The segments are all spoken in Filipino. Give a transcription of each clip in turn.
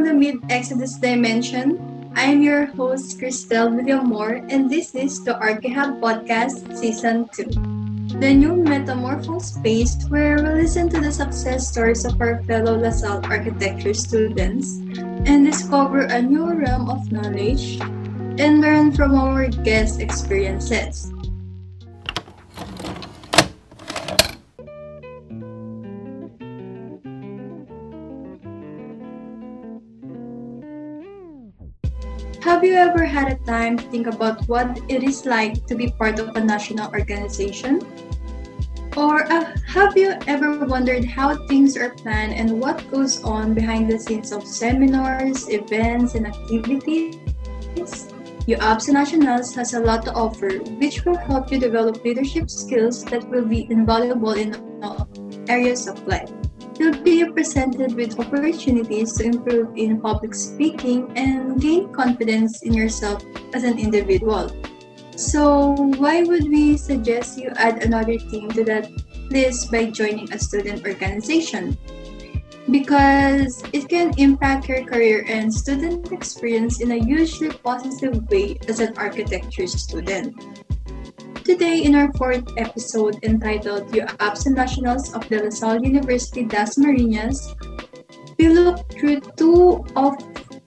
from the Mid Exodus Dimension. I'm your host, Christelle Villamore, and this is the Archihab Podcast Season 2. The new metamorpho space where we listen to the success stories of our fellow LaSalle architecture students and discover a new realm of knowledge and learn from our guest experiences. You ever had a time to think about what it is like to be part of a national organization? Or uh, have you ever wondered how things are planned and what goes on behind the scenes of seminars, events, and activities? UAPSA Nationals has a lot to offer, which will help you develop leadership skills that will be invaluable in all areas of life. You'll be presented with opportunities to improve in public speaking and gain confidence in yourself as an individual. So, why would we suggest you add another thing to that list by joining a student organization? Because it can impact your career and student experience in a hugely positive way as an architecture student. Today, in our fourth episode entitled UAPSA Nationals of the LaSalle University Dasmariñas, we look through two of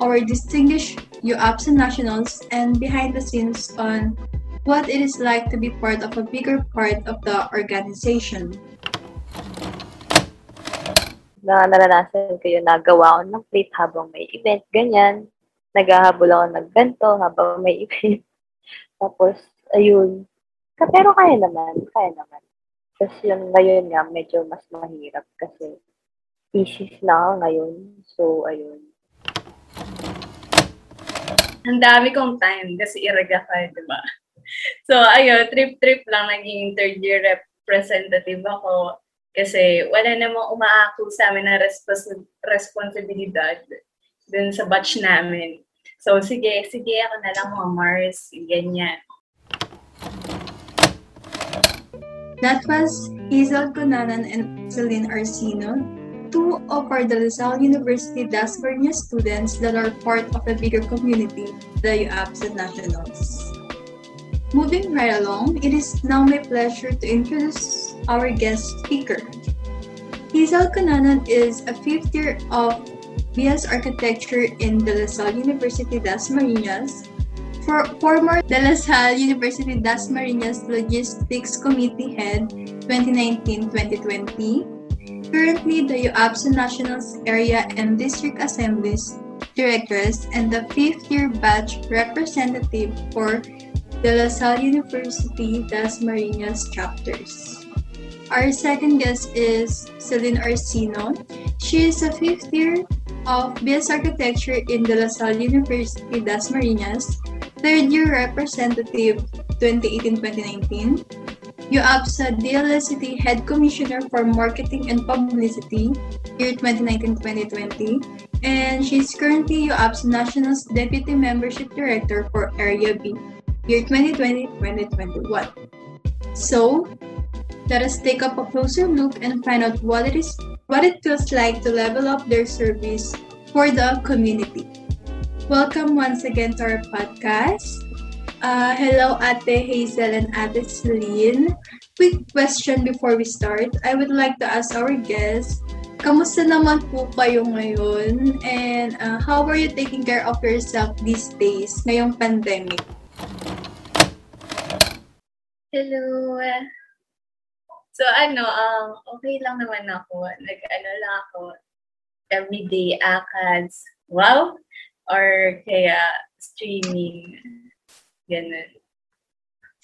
our distinguished UAPSA Nationals and behind the scenes on what it is like to be part of a bigger part of the organization. Na naranasan ko yun, nagawa ko ng plate habang may event, ganyan. Naghahabol ako ng ganito habang may event. Tapos, ayun, pero kaya naman, kaya naman. Tapos yung ngayon nga, medyo mas mahirap kasi thesis na ngayon. So, ayun. Ang dami kong time kasi iraga ka, di ba? So, ayun, trip-trip lang naging third year representative ako kasi wala namang umaako sa amin ng respons- responsibilidad dun sa batch namin. So, sige, sige, ako na lang mga Mars, ganyan. That was Hazel Conanan and Celine Arsino, two of our De La Salle University Dasmariñas students that are part of the bigger community, the UAPSA Nationals. Moving right along, it is now my pleasure to introduce our guest speaker. Hazel Conanan is a fifth year of BS Architecture in De La Salle University Dasmariñas for former De La Salle University Dasmariñas Logistics Committee Head 2019-2020, currently the UAPSA Nationals Area and District Assemblies Directress and the fifth year batch representative for De La Salle University Dasmariñas chapters. Our second guest is Celine Arsino. She is a fifth year of BS Architecture in De La Salle University Dasmariñas third year representative 2018-2019, UAPSA DLSCT Head Commissioner for Marketing and Publicity year 2019-2020, and she's currently UAPSA National's Deputy Membership Director for Area B year 2020-2021. So, let us take up a closer look and find out what it is what it feels like to level up their service for the community. Welcome once again to our podcast. Uh, hello, Ate Hazel and Ate Celine. Quick question before we start. I would like to ask our guests, kamusta naman po kayo ngayon? And uh, how are you taking care of yourself these days, ngayong pandemic? Hello. So ano, um, okay lang naman ako. Nag-ano lang ako, everyday ACADS. Wow! Or kaya streaming. Ganun.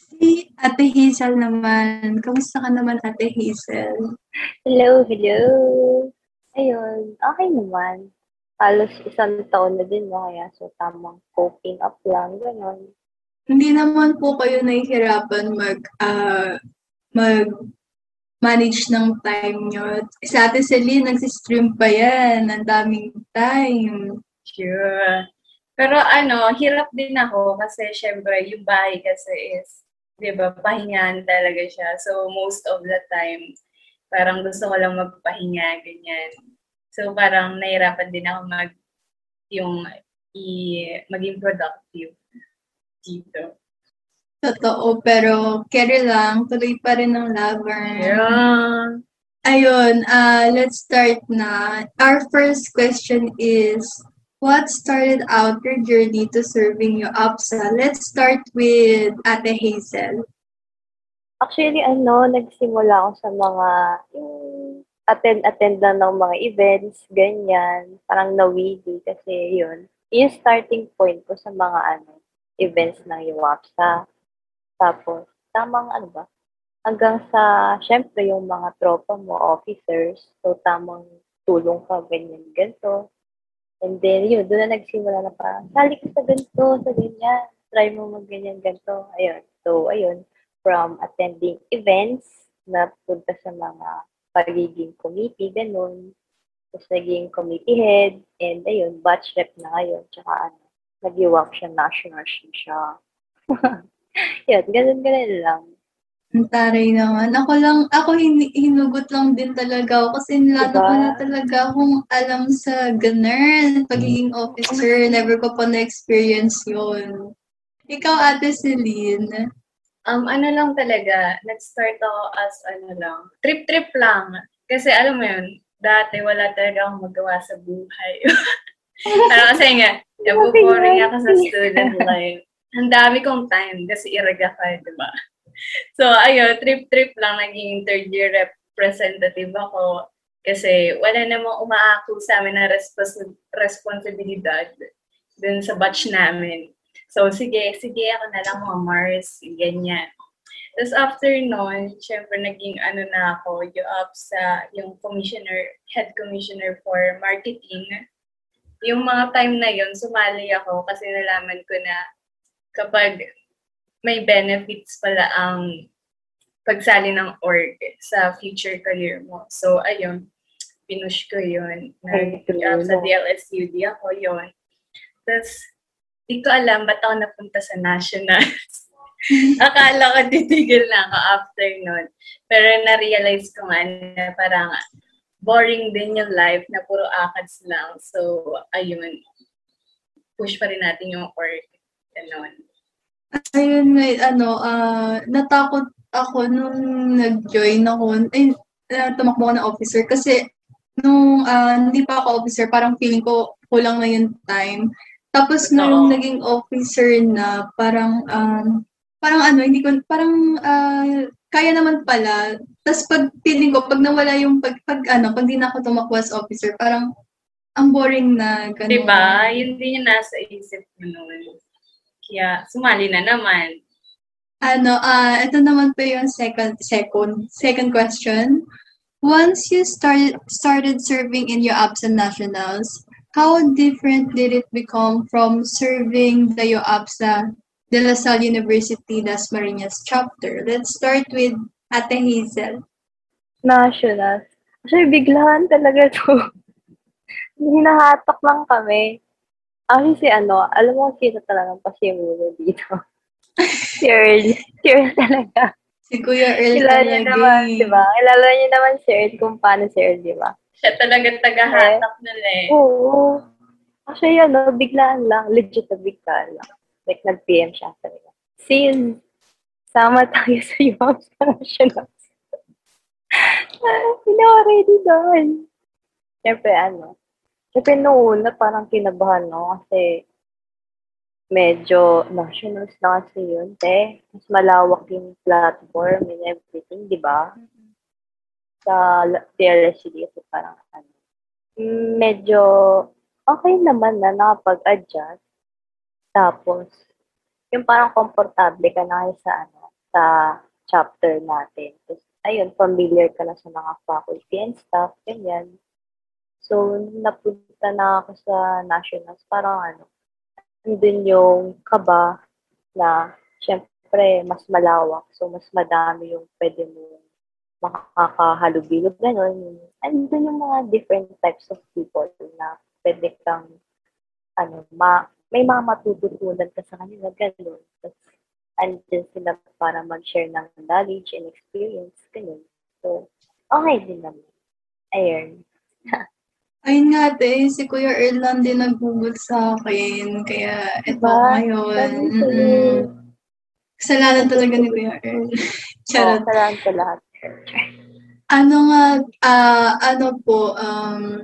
Si Ate Hazel naman. Kamusta ka naman, Ate Hazel? Hello, hello. Ayun, okay naman. Halos isang taon na din na kaya so tamang coping up lang, gano'n. Hindi naman po kayo nahihirapan mag, uh, mag manage ng time nyo. Si Ate Celine, nagsistream pa yan. Ang daming time. Sure. Pero ano, hirap din ako kasi syempre yung bahay kasi is, di ba, pahingaan talaga siya. So most of the time, parang gusto ko lang magpahinga, ganyan. So parang nahirapan din ako mag yung i maging productive dito. Totoo, pero carry lang, tuloy pa rin ang lover. Yeah. Ayun, uh, let's start na. Our first question is, what started out your journey to serving your APSA? Let's start with Ate Hazel. Actually, ano, nagsimula ako sa mga, yung attend-attend lang ng mga events, ganyan. Parang nawili kasi yun. Yung starting point ko sa mga ano, events ng UAPSA. Tapos, tamang ano ba? Hanggang sa, syempre, yung mga tropa mo, officers. So, tamang tulong ka, ganyan, ganito. And then, yun, doon na nagsimula na parang, sali ka sa ganito, sa ganyan. Try mo mag ganyan, ganito. Ayun. So, ayun from attending events na punta sa mga pagiging committee, ganun. Tapos naging committee head, and ayun, batch rep na ngayon. Tsaka ano, nag-iwak siya, national siya. Yun, ganun-ganun lang. Ang taray naman. Ako lang, ako hin- hinugot lang din talaga ako kasi nilata Diba? ko na talaga akong alam sa ganun, pagiging officer. Never ko pa na-experience yun. Ikaw, Ate Celine. Um, ano lang talaga, nag-start ako as ano lang, trip-trip lang. Kasi alam mo yun, dati wala talaga akong magawa sa buhay. Parang kasi nga, nabuboring ako sa student life. Ang dami kong time kasi iraga ka, di ba? So, ayun, trip-trip lang, naging third year representative ako. Kasi wala namang umaako sa amin na respons- responsibilidad dun sa batch namin. So, sige, sige ako na lang mga Mars, ganyan. Tapos after nun, syempre naging ano na ako, yung up sa yung commissioner, head commissioner for marketing. Yung mga time na yun, sumali ako kasi nalaman ko na kapag may benefits pala ang pagsali ng org sa future career mo. So, ayun, pinush ko yun. Nag-up sa DLSUD ako yun. Tapos, di ko alam ba't ako napunta sa nationals. Akala ko titigil na ako after nun. Pero na-realize ko nga na parang boring din yung life na puro akads lang. So, ayun. Push pa rin natin yung work. Ganon. Ayun, may ano, ah, natakot ako nung nag-join ako, ay, uh, tumakbo ako ng officer kasi nung ah, hindi pa ako officer, parang feeling ko kulang na yung time. Tapos nung Oo. naging officer na, parang, um, parang ano, hindi ko, parang, ah, kaya naman pala. Tapos pag feeling ko, pag nawala yung, pag, pag ano, pag di na ako tumakbo as officer, parang, ang boring na, ganun. Diba? Yun din yung nasa isip mo noon. Kaya, sumali na naman. Ano, ah, ito naman po yung second, second, second question. Once you started started serving in your absent nationals, how different did it become from serving the UAPSA De La Salle University Las Marinas chapter? Let's start with Ate Hazel. National. Actually, biglaan talaga to. Hinahatak lang kami. Actually, si ano, alam mo sino talagang pasimulo dito. si Earl. Si Earl talaga. Si Kuya Earl Kilala niyo talaga naman, eh. di ba? Kilala niyo naman si Earl kung paano si Earl, di ba? Siya talaga taga-hatak nila eh. Oo. Actually, ano, biglaan lang. Legit na biglaan lang. Like, nag-PM siya sa nila. Sin, sama tayo sa UAPS Nationals. Hindi ako ready doon. Siyempre, ano, siyempre na parang kinabahan no kasi medyo nationals na kasi yun, te. Mas malawak yung platform and everything, di ba? Sa TLSCD kasi parang ano, medyo okay naman na nakapag-adjust. Tapos, yung parang komportable ka na sa ano, sa chapter natin. Tapos, ayun, familiar ka na sa mga faculty and staff, ganyan. So, napunta na ako sa nationals, parang ano, andun yung kaba na, syempre, mas malawak. So, mas madami yung pwede mo makakahalubilo, gano'n. Andun yung mga different types of people na pwede kang, ano, ma, may mga matututunan ka sa kanila, gano'n. Tapos, andun sila para mag-share ng knowledge and experience, gano'n. So, okay din naman. Ayun. Ayun nga, te, si Kuya Earl lang din nag-google sa akin. Kaya, ito Diba? ngayon. Mm-mm. eh. Kasalanan talaga ni Kuya Earl. Oo, Charot. salamat sa lahat. Ano nga, ah, ano po, um,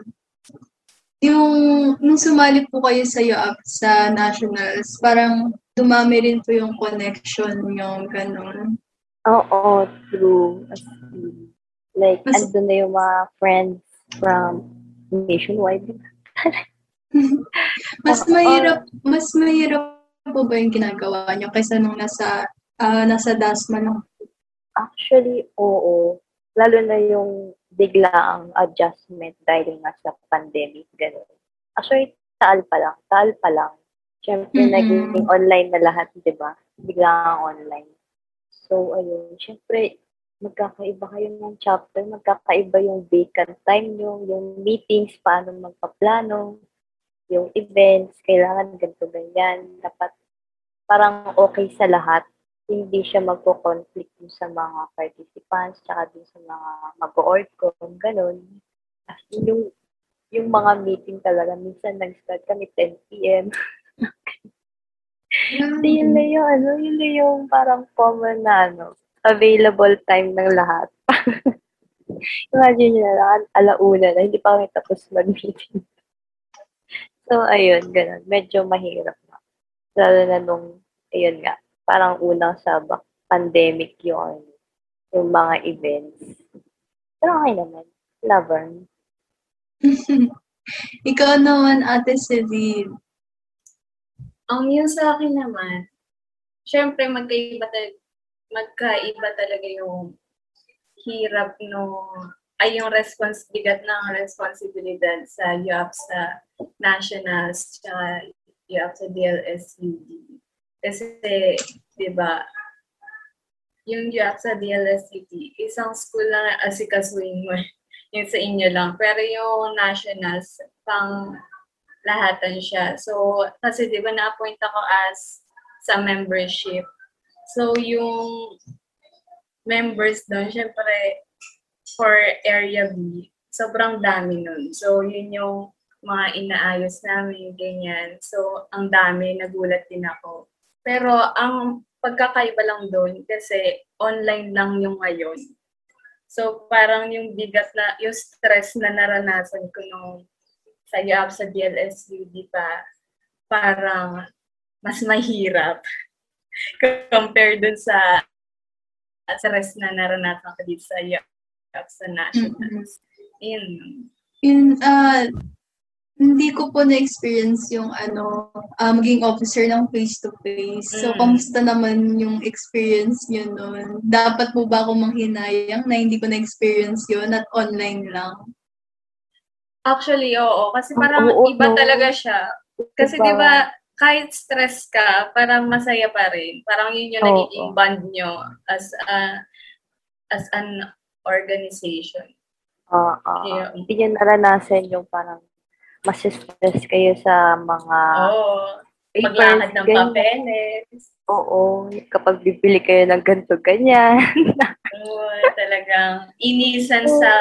yung, nung sumali po kayo sa UAP sa Nationals, parang dumami rin po yung connection yung ganun. Oo, true. Like, Mas- andun na yung mga friends from nationwide. Mas mahirap, mas mahirap po ba yung ginagawa nyo kaysa nung nasa, ah, nasa DASMA lang? Actually, oo. Lalo na yung biglaang adjustment dahil nga sa pandemic, gano'n. Actually, taal pa lang. Taal pa lang. Siyempre, Mhm. naging online na lahat, di ba? Biglaang online. So, ayun. Siyempre, magkakaiba kayo ng chapter, magkakaiba yung vacant time nyo, yung meetings, paano magpaplano, yung events, kailangan ganito, ganyan. Dapat parang okay sa lahat hindi siya magko-conflict dun sa mga participants, tsaka dun sa mga mag-org ko, ganun. As in, yung, yung mga meeting talaga, minsan nag-start kami 10 p.m. So, yun na yung, ano, yun na yung parang common na, ano, available time ng lahat. Imagine nyo na lang, alauna na, hindi pa kami tapos mag-meeting. So, ayun, ganun. Medyo mahirap na. Lalo na nung, ayun nga, parang unang sa bak- pandemic yung, yung mga events. Pero okay naman. Lover. Ikaw naman, Ate Celine. Ang yun sa akin naman, syempre magkaiba, tal- magkaiba talaga yung hirap no ay yung respons bigat ng responsibilidad sa UAP sa nationals tsaka UAP sa DLSUD. Kasi, di ba, yung UAP sa DLSUD, isang school lang asikasuin mo yung sa inyo lang. Pero yung nationals, pang lahatan siya. So, kasi di ba na-appoint ako as sa membership. So, yung members doon, syempre, for Area B, sobrang dami nun. So, yun yung mga inaayos namin, ganyan. So, ang dami, nagulat din ako. Pero, ang pagkakaiba lang doon, kasi online lang yung ngayon. So, parang yung bigat na, yung stress na naranasan ko nung sa UAP sa DLSUD pa, parang mas mahirap compared dun sa stress na naranasan ko dito sa UAP sa Nationals. Yun. Yun, ah, hindi ko po na-experience yung ano, ah, maging officer ng face-to-face. So, Mm. kamusta naman yung experience nyo nun? Dapat po ba ako manghinayang na hindi ko na-experience yun at online lang? Actually, oo. Kasi Oo, parang oo, iba no. talaga siya. Kasi Diba? di ba, kahit stress ka, parang masaya pa rin. Parang yun yung Oo. nagiging bond nyo as a, as an organization. Oo. oo. Yeah. Hindi nyo naranasan yung parang mas-stress kayo sa mga Oo. papers, Maglakad ng ganyan. papeles. Oo. Kapag bibili kayo ng ganito, ganyan. Oo, talagang inisan sa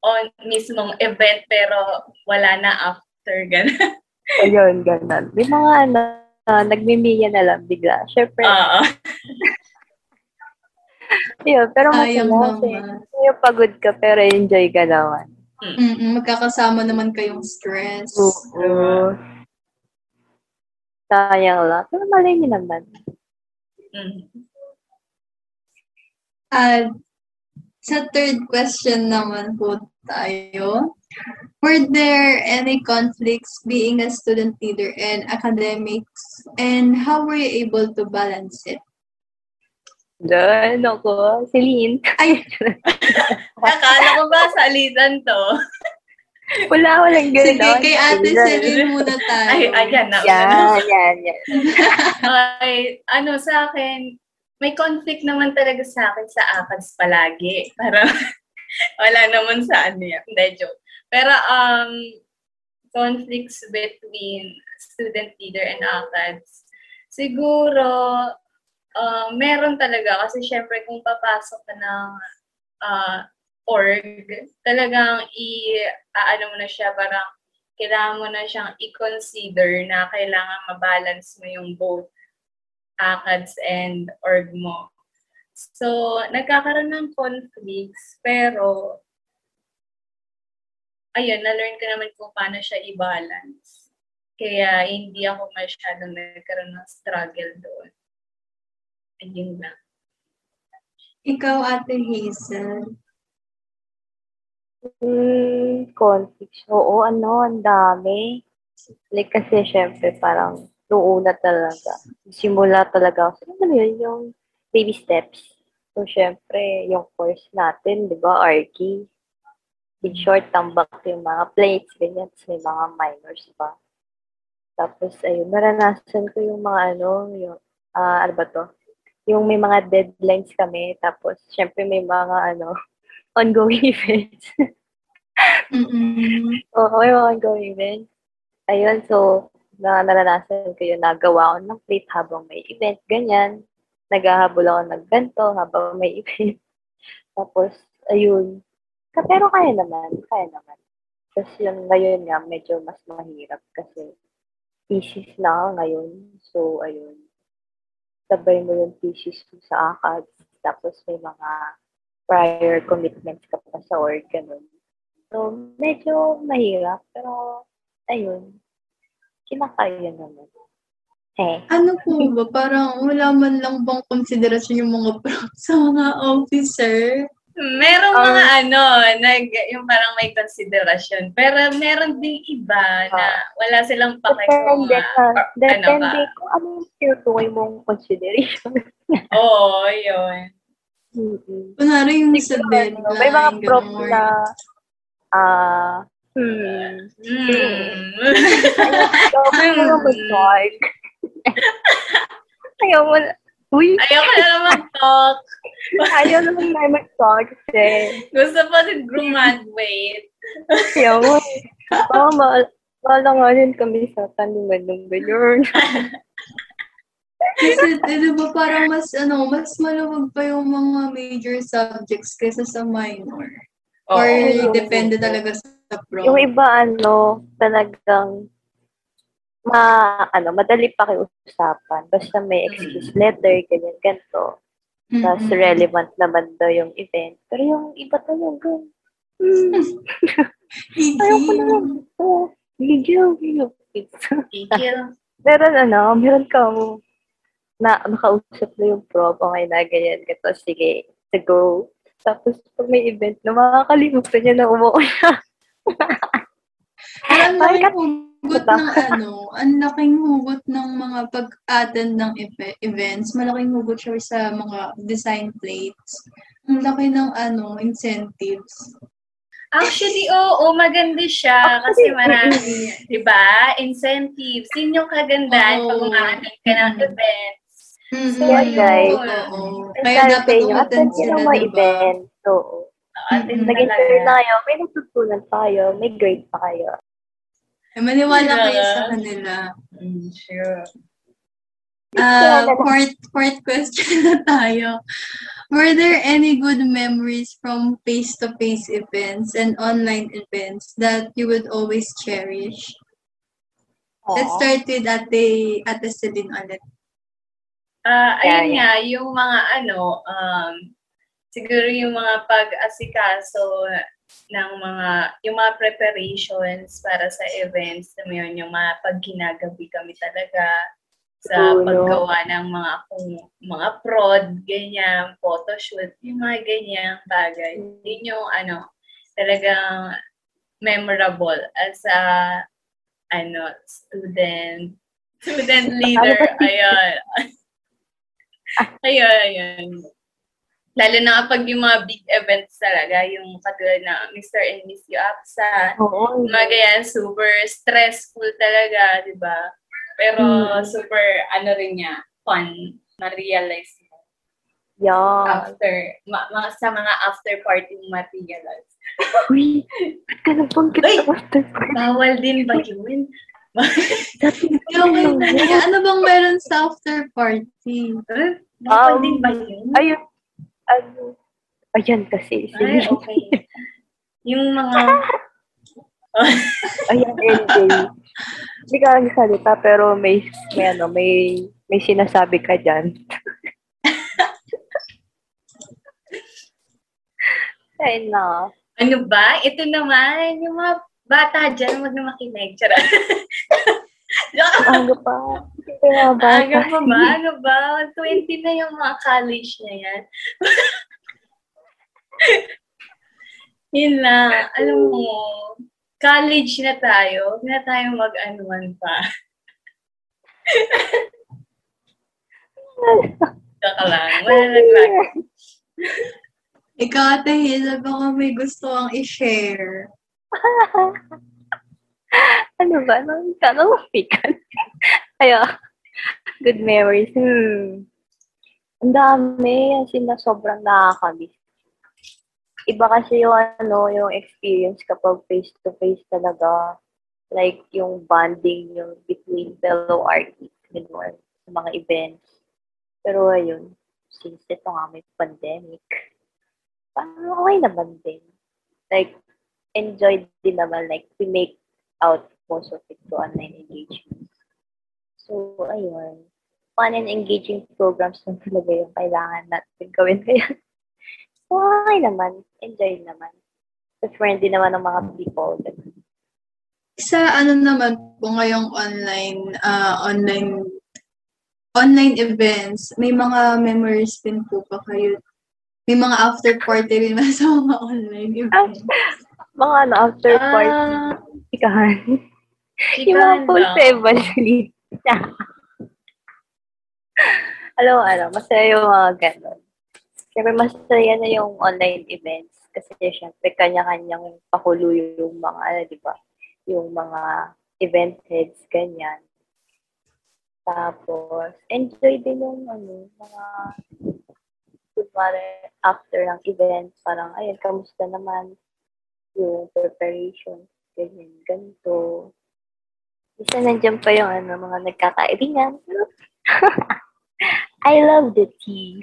on mismong event pero wala na after ganun. Ayun, ganun. May mga ano, uh, nagmimiya na lang bigla. Siyempre, Oo. yun, pero masaya naman. Kaya pagod ka, pero enjoy ka naman. Mm-mm, magkakasama naman kayong stress. Oo. Sayang lang. Pero malay niyo naman. Mm. At sa third question naman po tayo. Were there any conflicts being a student leader and academics and how were you able to balance it? Doon ako, Celine. Ay, Akala ko ba sa alitan to? Wala, walang ganun. sige, kay Ate Celine muna tayo. Ay, ayan na. Yan, yan, yan. Okay, ano sa akin, may conflict naman talaga sa akin sa ACADS palagi. Para wala naman sa ano yan. Hindi, joke. Pero um, conflicts between student leader and ACADS, siguro uh, meron talaga kasi syempre kung papasok ka ng uh, org, talagang i, ano mo na siya, parang kailangan mo na siyang i-consider na kailangan mabalance mo yung both ACADS and org mo. So, nagkakaroon ng conflicts, pero ayun, na-learn ko naman kung paano siya i-balance. Kaya hindi ako masyadong nagkaroon ng struggle doon. Ayun lang. Ikaw, Ate Hazel. Hmm, conflicts. Oo, ano, ang dami. Like, kasi syempre, parang noong una talaga. Simula talaga. So, ano yun, yung baby steps. So, syempre, yung course natin, di ba, Arky. In short, tambak yung mga plates, ganyan. Tapos may mga minors pa. Tapos, ayun, naranasan ko yung mga ano, yung, uh, ano ba to? Yung may mga deadlines kami. Tapos, syempre, may mga ano, ongoing events. mm Oo, may mga ongoing events. Ayun, so, na naranasan ko yun, nagawa ko ng plate habang may event, ganyan. Naghahabol ako ng ganito habang may event. Tapos, ayun, pero kaya naman, kaya naman. Tapos yung ngayon nga, medyo mas mahirap kasi thesis na ako ngayon. So, ayun. Sabay mo yung thesis mo sa ACAD. Tapos may mga prior commitments ka pa sa org, ganun. So, medyo mahirap. Pero, ayun. Kinakaya naman. Eh. Ano po ba? Parang wala man lang bang konsiderasyon yung mga sa mga officer? Merong um, mga ano, nag, yung parang may konsiderasyon. Pero meron ding iba na ah. wala silang pake kung uh, or, depende ano ba. kung ano yung tinutukoy mong consideration. Oo, yun. Mm-hmm. Kunwari yung sa deadline. May mga prop na ah uh, hmm. Hmm. Ayaw mo mag-talk. Ayaw mo Uy! Ayaw ko na naman talk. Ayaw naman na mag-talk kasi. Gusto pa din graduate. Ayaw mo. Oo, ma maalanganin kami sa tanuman ng ganyan. Kasi, eh, di ba parang mas, ano, mas maluwag pa yung mga major subjects kaysa sa minor? Or oh, depende talaga sa pro? Yung iba, ano, talagang ma, ano, madali pa kayo usapan. Basta may excuse letter, ganyan, ganito. Mm-hmm. Tapos relevant naman daw yung event. Pero yung iba talaga, hmm. Ayaw ko na lang ito. Gigil, gigil. Gigil. meron ano, meron ka mo na nakausap na yung prof, okay na, ganyan, ganito, sige, to go. Tapos, pag may event na makakalimutan niya na umuwi Alam mo, hugot ng ano, ang laking hugot ng mga pag-attend ng events. Malaking hugot siya sa mga design plates. Ang laki ng ano, incentives. Actually, oo, oh, maganda siya kasi marami, di ba? Incentives. Yun yung kagandahan oh, pag umaattend ka ng events. Mm-hmm. So, yeah, guys. Oo. Kaya dapat umattend sila, di ba? Event. Oo. Mm-hmm. Nag-intern tayo, may natutunan tayo, may grade pa kayo. Eh, maniwala yeah. kayo sa kanila. Mm, sure. Uh, fourth, fourth question na tayo. Were there any good memories from face-to-face events and online events that you would always cherish? Aww. Let's start with Ate, Ate Celine ulit. Uh, ayun yeah, nga, yung mga ano, um, siguro yung mga pag-asikaso ng mga, yung mga preparations para sa events, mo yun, yung mga pagginagabi kami talaga sa oh, paggawa no? ng mga kung, mga prod, ganyan, photoshoot, yung mga ganyan bagay. Mm. Yun yung ano, talagang memorable as a ano, student, student leader. ayun. ayun, ayun. Lalo na kapag yung mga big events talaga, yung katulad na Mr. and Miss Yuapsa, Oo. mga ganyan, super stressful talaga, di ba? Pero hmm. super, ano rin niya, fun, na-realize mo. Yeah. After, ma- ma- sa mga after party materials. Uy, ba't ka nabanggit sa after party? Bawal din ba yun? yung, ano bang meron sa after party? Bawal um, din ba yun? Ayun, ano, ayan kasi. Ay, okay. Yung mga... Ayan, NJ. Hindi ka nagsalita, pero may, may, ano, may, may sinasabi ka dyan. Ayun na. Ano ba? Ito naman, yung mga bata dyan, wag na makinig. Charot. Aga pa. Kaya ba? Aga pa ba? Ano ba? 20 na yung mga college na yan. Yun lang. Alam mo, college na tayo. Huwag na tayo mag-anuan pa. Saka lang. Wala naglag. Ikaw, Ate Hila, baka may gusto kang i-share. ano ba? Anong tanong pikan? Kaya, good memories. Hmm. Ang dami. As in, na sobrang nakakamiss. Iba kasi yung, ano, yung experience kapag face-to-face talaga. Like, yung bonding yung between fellow artists, ganun, sa mga events. Pero ayun, since ito nga may pandemic, parang okay naman din. Like, enjoy din naman. Like, we make out most of it to online engagement. So, ayun. Fun and engaging programs lang talaga yung kailangan natin gawin. Kaya, okay naman. Enjoy naman. So, friendly naman ng mga people. Sa ano naman po ngayong online, uh, online online events, may mga memories din po pa kayo may mga after party rin ba sa mga online events? mga ano, after party. Uh, Ikahan. yung mga full family. Alam mo, ano, masaya yung mga ganon. Siyempre, masaya na yung online events. Kasi siyempre, kanya-kanyang pakulo yung mga, ano, di ba? Yung mga event heads, ganyan. Tapos, enjoy din yung, ano, mga kunwari, after ng event, parang, ayun, kamusta naman yung preparation, ganyan, ganito. Isa nandiyan pa yung ano, mga nagkakaibigan. I love the tea.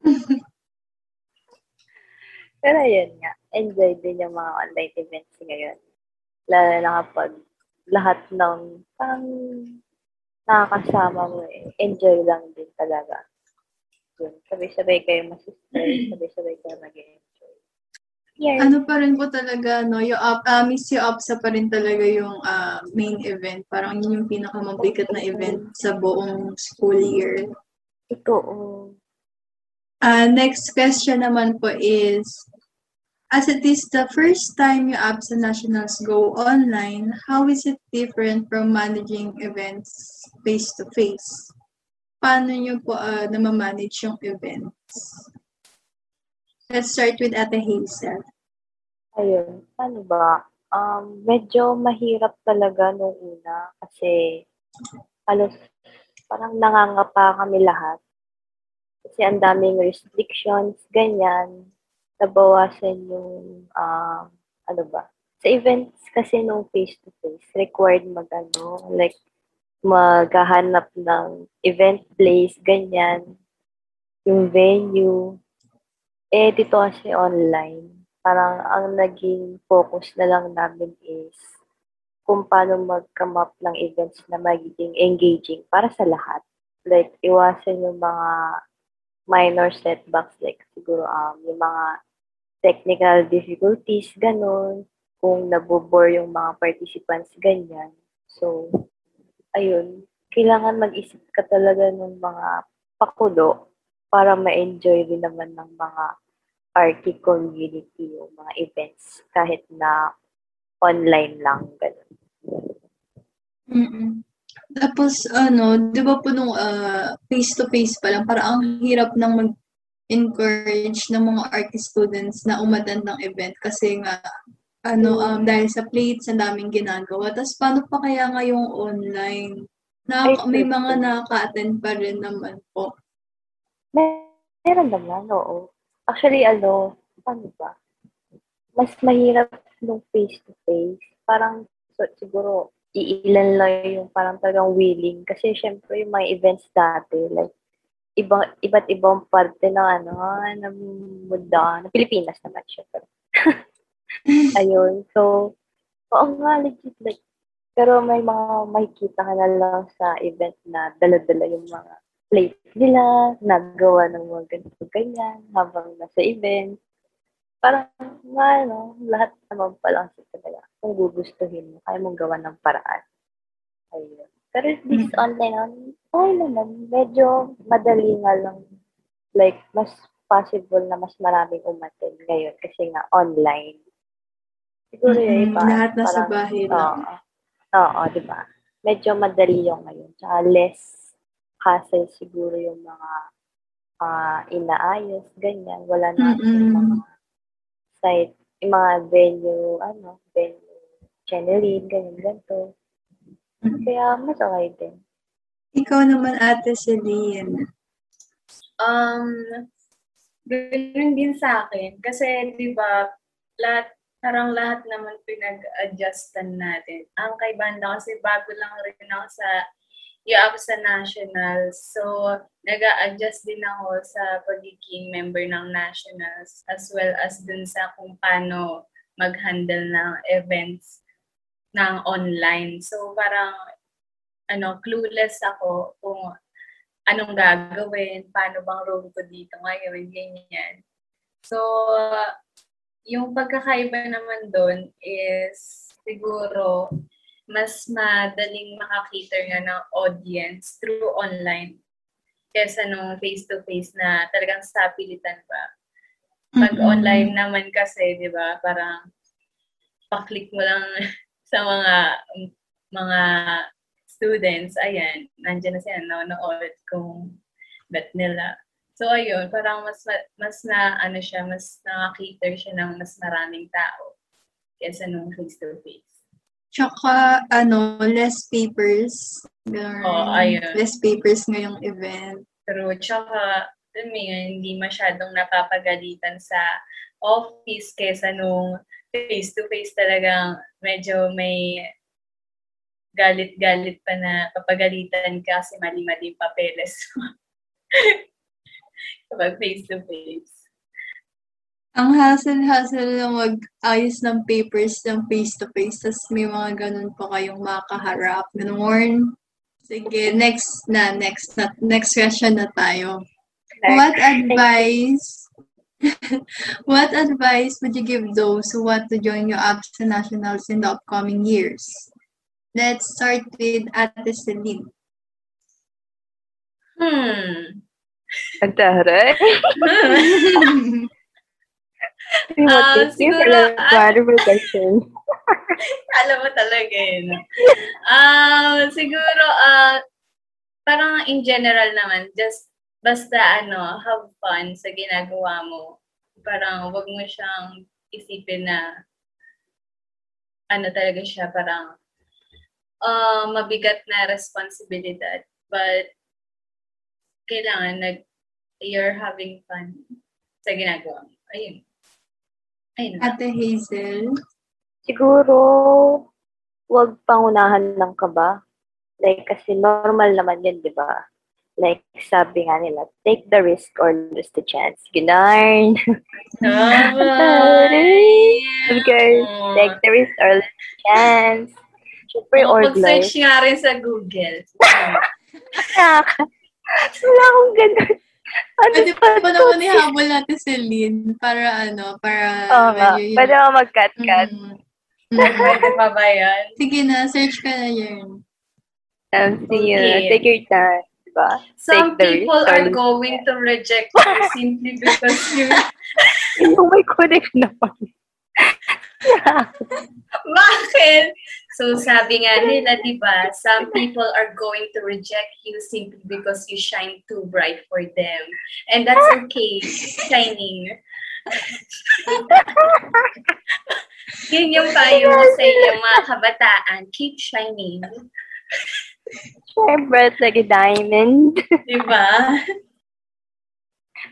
Pero yun nga, enjoy din yung mga online events ngayon. Lalo na kapag lahat ng pang nakakasama mo eh, enjoy lang din talaga yun. Sabay-sabay kayo masistress, sabay-sabay kayo mag-enjoy. Yeah. Ano pa rin po talaga, no? Yung up, uh, Miss You Upsa pa rin talaga yung uh, main event. Parang yun yung pinakamabigat na event sa buong school year. Ito, Uh, next question naman po is, as it is the first time yung APSA Nationals go online, how is it different from managing events face-to-face? paano nyo po uh, namamanage yung events? Let's start with Ate Hazel. Ayun, paano ba? Um, medyo mahirap talaga nung una kasi halos parang nangangapa kami lahat. Kasi ang daming restrictions, ganyan. Nabawasan yung, uh, ano ba? Sa events kasi nung face-to-face, required mag ano, like maghahanap ng event place, ganyan, yung venue. Eh, dito kasi online, parang ang naging focus na lang namin is kung paano mag-come up ng events na magiging engaging para sa lahat. Like, iwasan yung mga minor setbacks, like siguro um, yung mga technical difficulties, ganun. Kung nabobore yung mga participants, ganyan. So, ayun, kailangan mag-isip ka talaga ng mga pakulo para ma-enjoy din naman ng mga RT community yung mga events kahit na online lang. Ganun. Mm-mm. Tapos, ano, di ba po nung uh, face-to-face pa lang, parang ang hirap nang mag-encourage ng mga artist students na umattend ng event kasi nga ano, um, dahil sa plates, ang daming ginagawa. Tapos, paano pa kaya ngayong online? Na, may mga nakaka-attend pa rin naman po. Meron naman, oo. Actually, ano, paano ba? Mas mahirap nung face-to-face. Parang, so, siguro, iilan lang yung parang talagang willing. Kasi, syempre, yung mga events dati, like, ibang, iba't ibang parte ng ano, ng mundo, ng Pilipinas naman, syempre. Ayun. So, oo nga, legit. Like, pero may mga makikita ka na lang sa event na dala-dala yung mga plate nila, nagawa ng mga ganito ganyan habang nasa event. Parang, ano, lahat naman pa lang sa talaga. Kung gugustuhin mo, kaya mong gawa ng paraan. Ayun. Pero this mm-hmm. online, okay naman. Medyo madali nga lang. Like, mas possible na mas maraming umattend ngayon kasi nga online. Siguro mm-hmm. yung iba. Lahat na sa bahay lang. Oo. Oo, di ba? Medyo madali yung ngayon. Tsaka less hassle siguro yung mga uh, inaayos, ganyan. Wala na yung mga site, yung mga venue, ano, venue channeling, ganyan, ganito. Kaya mas okay din. Ikaw naman, Ate Celine. Um, ganun din sa akin. Kasi, di ba, lahat parang lahat naman pinag-adjustan natin. Ang kay banda kasi bago lang rin ako sa UAP sa Nationals. So, nag adjust din ako sa pagiging member ng Nationals as well as dun sa kung paano mag-handle ng events ng online. So, parang ano, clueless ako kung anong gagawin, paano bang role ko dito ngayon, ganyan. So, yung pagkakaiba naman doon is siguro mas madaling makakita nga ng audience through online kesa nung face-to-face na talagang sapilitan pa. Pag mm-hmm. online naman kasi, di ba, parang paklik mo lang sa mga mga students, ayan, nandiyan na sila, nanonood kung bet nila. So, ayun, parang mas, mas na, ano siya, mas nakakater siya ng mas maraming tao kesa nung face-to-face. Tsaka, ano, less papers. Ganun. Oh, ayun. Less papers ngayong event. Pero, tsaka, alam mo yun, hindi masyadong napapagalitan sa office kesa nung face-to-face talagang medyo may galit-galit pa na papagalitan kasi mali-mali papeles. kapag face-to-face. Ang hassle-hassle na mag-ayos ng papers ng face-to-face, tapos may mga ganun pa kayong makaharap. Ganun. Sige, next na, next na, next question na tayo. What advice what advice would you give those who want to join your APSA Nationals in the upcoming years? Let's start with Ate Celine. Hmm. Ang taray. uh, siguro, uh, question. alam mo talaga yun. Uh, siguro, uh, parang in general naman, just basta ano, have fun sa ginagawa mo. Parang wag mo siyang isipin na ano talaga siya, parang uh, mabigat na responsibilidad. But kailangan nag you're having fun sa ginagawa mo. Ayun. Ayun. Ate Hazel? Siguro, wag pangunahan ng kaba. Like, kasi normal naman yun, di ba? Like, sabi nga nila, take the risk or lose the chance. Ginarn. okay. Take the risk or lose the chance. Super oh, org life. Pag-search nga rin sa Google. Wala akong ganun. Ano pwede pa pa naman ihabol natin si Lynn para ano, para Oo nga. Pwede mo mag-cut-cut. Mm. Pwede pa ba yan? Sige na, search ka na yun. Um, sige okay. Take your time. Diba? Some Take people are going to reject you simply because you... Yung may connect naman. Bakit? So sabi nga nila, di ba, some people are going to reject you simply because you shine too bright for them. And that's okay. Shining. Yun yung payo mo sa iyo, mga kabataan. Keep shining. Shine bright like a diamond. di ba?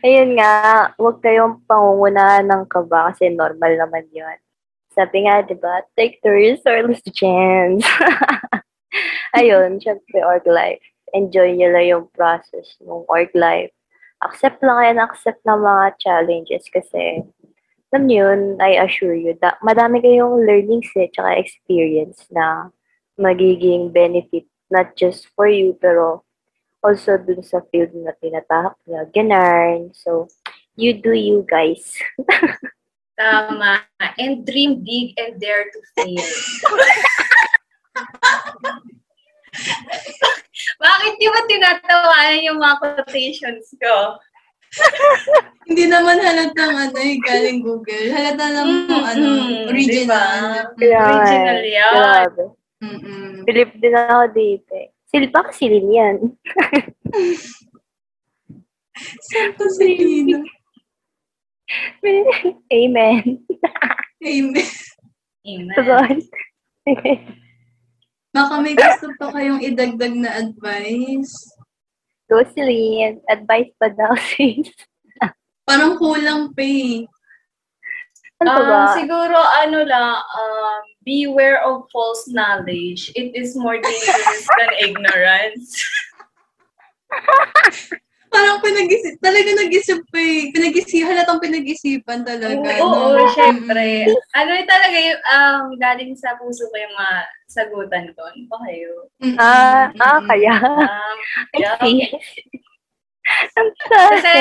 Ayun nga, huwag kayong pangungunahan ng kaba kasi normal naman yun. Sabi nga, di ba, take the risk or lose the chance. Ayun, syempre, org life. Enjoy nyo lang yung process ng org life. Accept lang yan, accept ng mga challenges kasi alam niyo yun, I assure you, da, madami kayong learnings eh, tsaka experience na magiging benefit not just for you, pero also dun sa field na tinatahak na ganarn. So, you do you guys. Tama. And dream big and dare to fail. Bakit di ba tinatawanan yung mga quotations ko? Hindi naman halatang ano eh, galing Google. Halata lang yung ano, original. Kaya, Original yan. Grabe. Mm-mm. Philip din ako dito eh. Silpa kasi rin yan. Santo Selena. Amen. Amen. Amen. Baka may gusto pa kayong idagdag na advice. Go, Celine. Advice pa daw, sis. Parang kulang pa eh. Ano pa ba? Um, siguro, ano lang, um, beware of false knowledge. It is more dangerous than ignorance. Parang pinag-isip, talaga nag-isip pa eh. Pinag-isip, halatang pinag-isipan talaga. Oo, no? syempre. Ano yung talaga yung um, galing sa puso ko yung mga sagutan ko. Ano pa kayo? Ah, ah, kaya. Um, I yeah. Kasi,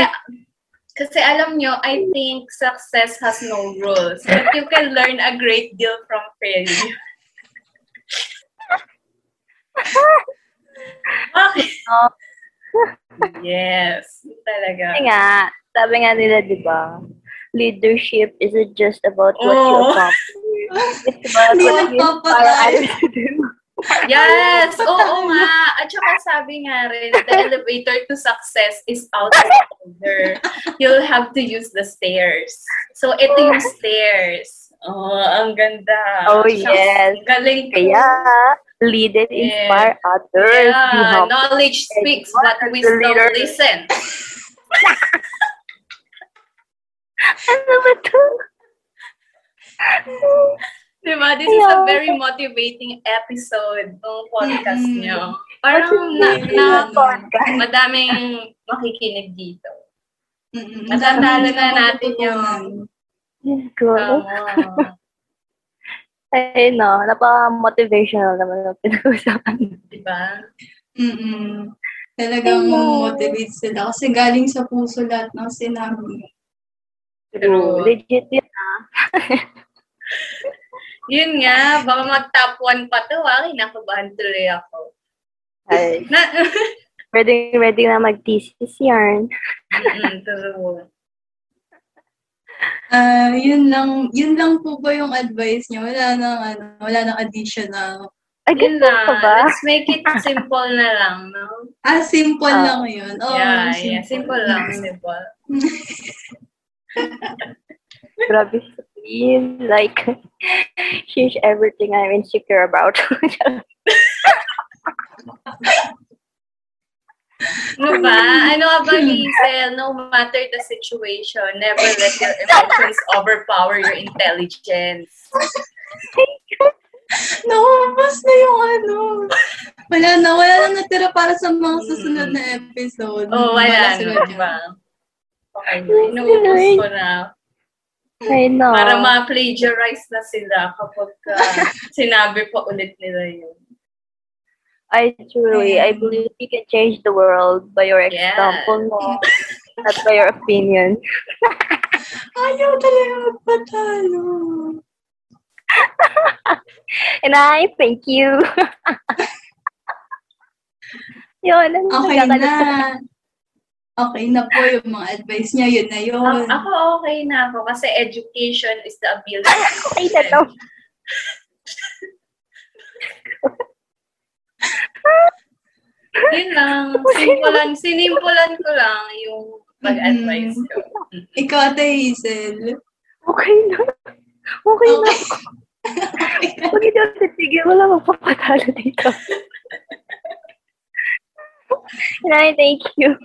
kasi alam nyo, I think success has no rules. But you can learn a great deal from failure. Bakit? Oh. Yes, talaga. Kasi nga, sabi nga nila, di ba? Leadership isn't just about what you Oo. accomplish. It's about what you inspire to do. Yes! Oo nga. At saka sabi nga rin, the elevator to success is out of order. You'll have to use the stairs. So, ito yung stairs. Oh, ang ganda. Oh, yes. Galing ko. Kaya, lead and inspire others. Be Yeah, knowledge speaks, but wisdom leader. listens. Ano ba to? Diba? This is a Yeah. very motivating episode ng podcast Mm-mm. nyo. Parang na, na, podcast? madaming makikinig dito. Mm-mm. Matatalo Madami na natin yung. Yes, go. Tama. Ay, no. Napaka-motivational naman ang pinag-usapan. diba? Mm-mm. Talagang Hello. motivate sila. Kasi galing sa puso lahat ng sinabi. True. Legit yun, ah. Yun nga, baka mag-top 1 pa to, ah. Kinakabahan tuloy ako. Ay, Na, ready, ready na mag-thesis yarn. Mm, true. Ah, yun lang, yun lang po ba yung advice niyo? Wala nang ano, wala nang additional. Ay, Yun na. pa ba? Let's make it simple na lang, no? Ah, simple Ah. lang yun. Oh, yeah, yeah. Simple lang, simple. Grabe sabihin. Like, she's everything I'm insecure about. Ano ba? Ano ka ba, Liesel? No matter the situation, never let your emotions overpower your intelligence. Naubos na yung ano. Wala na, wala na natira para sa mga susunod na episode. Oh, wala na, yun. ba? Okay. Inuubos ko na. I know. Para ma-plagiarize na sila kapag ah, sinabi pa ulit nila yun. I truly, I believe you can change the world by your Yeah. example, no? not by your opinion. Ayaw talaga magpatalo. And I thank you. Yun, ano Okay nagkakalat- na. Okay na po yung mga advice niya. Yun na yun. A- ako okay na ako kasi education is the ability Okay na to. Yun lang. Simpulan, sinimpulan ko lang yung pag-advise ko. Ikaw, Ate Hazel. Okay na. Okay na. Okay. Pag hindi ako titigil, wala magpapatalo dito. I thank you.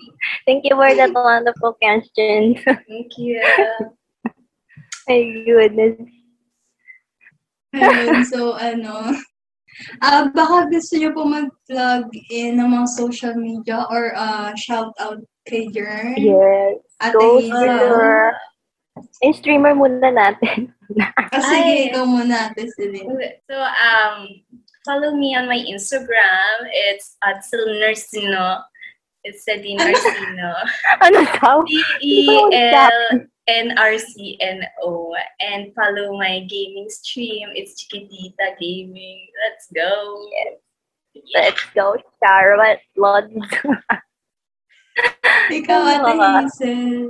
Thank you for that wonderful question. Thank you. My goodness. Ayun, so ano, ah baka gusto niyo po mag-plug in ng mga social media or uh, shout out kay Jern Yes. at Go. Silver. Yung streamer muna natin. Ah, sige, ikaw muna, Ate Celine. So, um, follow me on my Instagram. It's at Silnersino. It's Celine Arsino. ano daw? C-E-L-N-R-C-N-O. And follow my gaming stream. It's Chiquitita Gaming. Let's go. Yes. Let's go, Charlotte Lodge. Ikaw, Ate Hazel.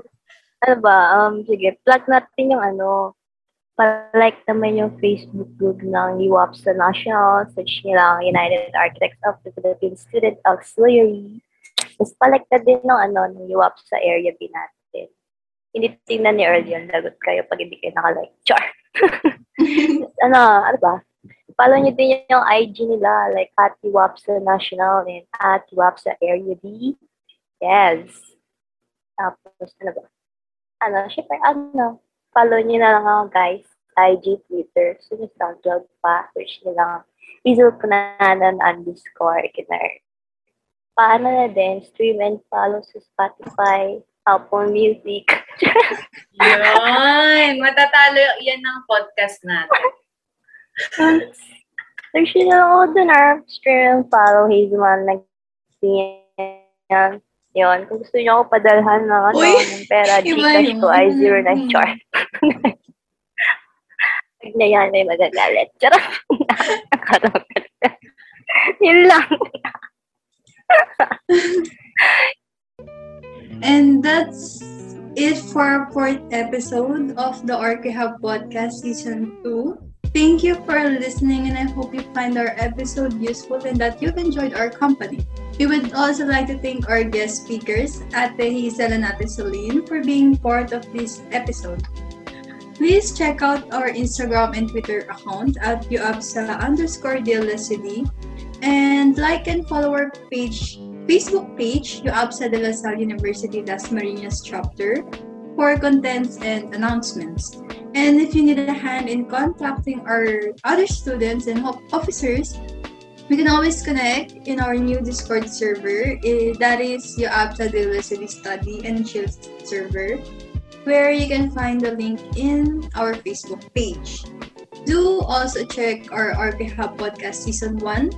ano ba, um, sige, plug natin yung ano, palike naman yung Facebook group ng UAP sa National, search nyo lang United Architects of the Philippines Student Auxiliary. Tapos palike na din ng ano, ng UAP sa area B natin. Hindi tingnan ni Earl yun, lagot kayo pag hindi kayo nakalike. Char! Ano, ano ba? Follow nyo din yung IG nila, like at UAP sa National and at UAP sa Area B. Yes. Tapos, ano ba? Ano, syempre, ano, follow nyo na lang ako, guys. IG, Twitter, Sunisang Vlog pa. Search nyo lang. Hazel Punanan underscore Kinar. Paano na din, stream and follow sa Spotify, Apple Music. Yun! Matatalo yan ng podcast natin. Search nyo lang ako dun, ah. Stream and follow Hazelman. Nag-yan. Yun. Kung gusto nyo ako padalhan ng, ano, ng pera, Gcash ko ay 09 char. Pag na yan, may magagalit. Charot. Nakaragat. Yun lang. And that's it for our fourth episode of the Orchid Hub Podcast Season 2. Thank you for listening, and I hope you find our episode useful and that you've enjoyed our company. We would also like to thank our guest speakers, Ate Hazel and Ate Celine, for being part of this episode. Please check out our Instagram and Twitter account at uabsa underscore DLSCD and like and follow our page, Facebook page, UAPSA de La Salle University Las Marinas chapter for contents and announcements. And if you need a hand in contacting our other students and officers, we can always connect in our new Discord server. Eh, that is UAPSA de La Salle Study and Chill server, where you can find the link in our Facebook page. Do also check our RP Hub podcast season 1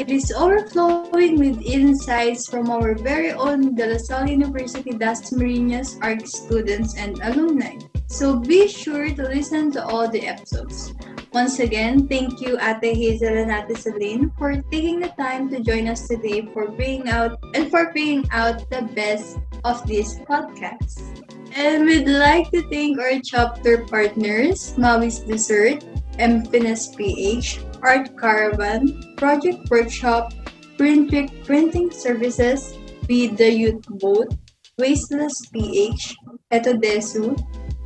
it is overflowing with insights from our very own De La Salle University Das Marinas ARC students and alumni. So be sure to listen to all the episodes. Once again, thank you Ate Hazel and Ate Celine for taking the time to join us today for bringing out and for bringing out the best of this podcast. And we'd like to thank our chapter partners, Maui's Dessert, Empiness PH, Art Caravan, Project Workshop, Print Printing Services with the Youth Boat, Wasteless PH, Etodesu,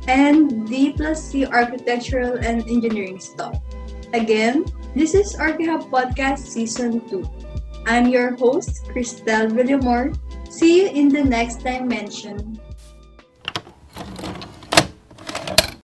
and D plus C Architectural and Engineering Staff. Again, this is Archihub Podcast Season 2. I'm your host, Christelle Villamore. See you in the next dimension.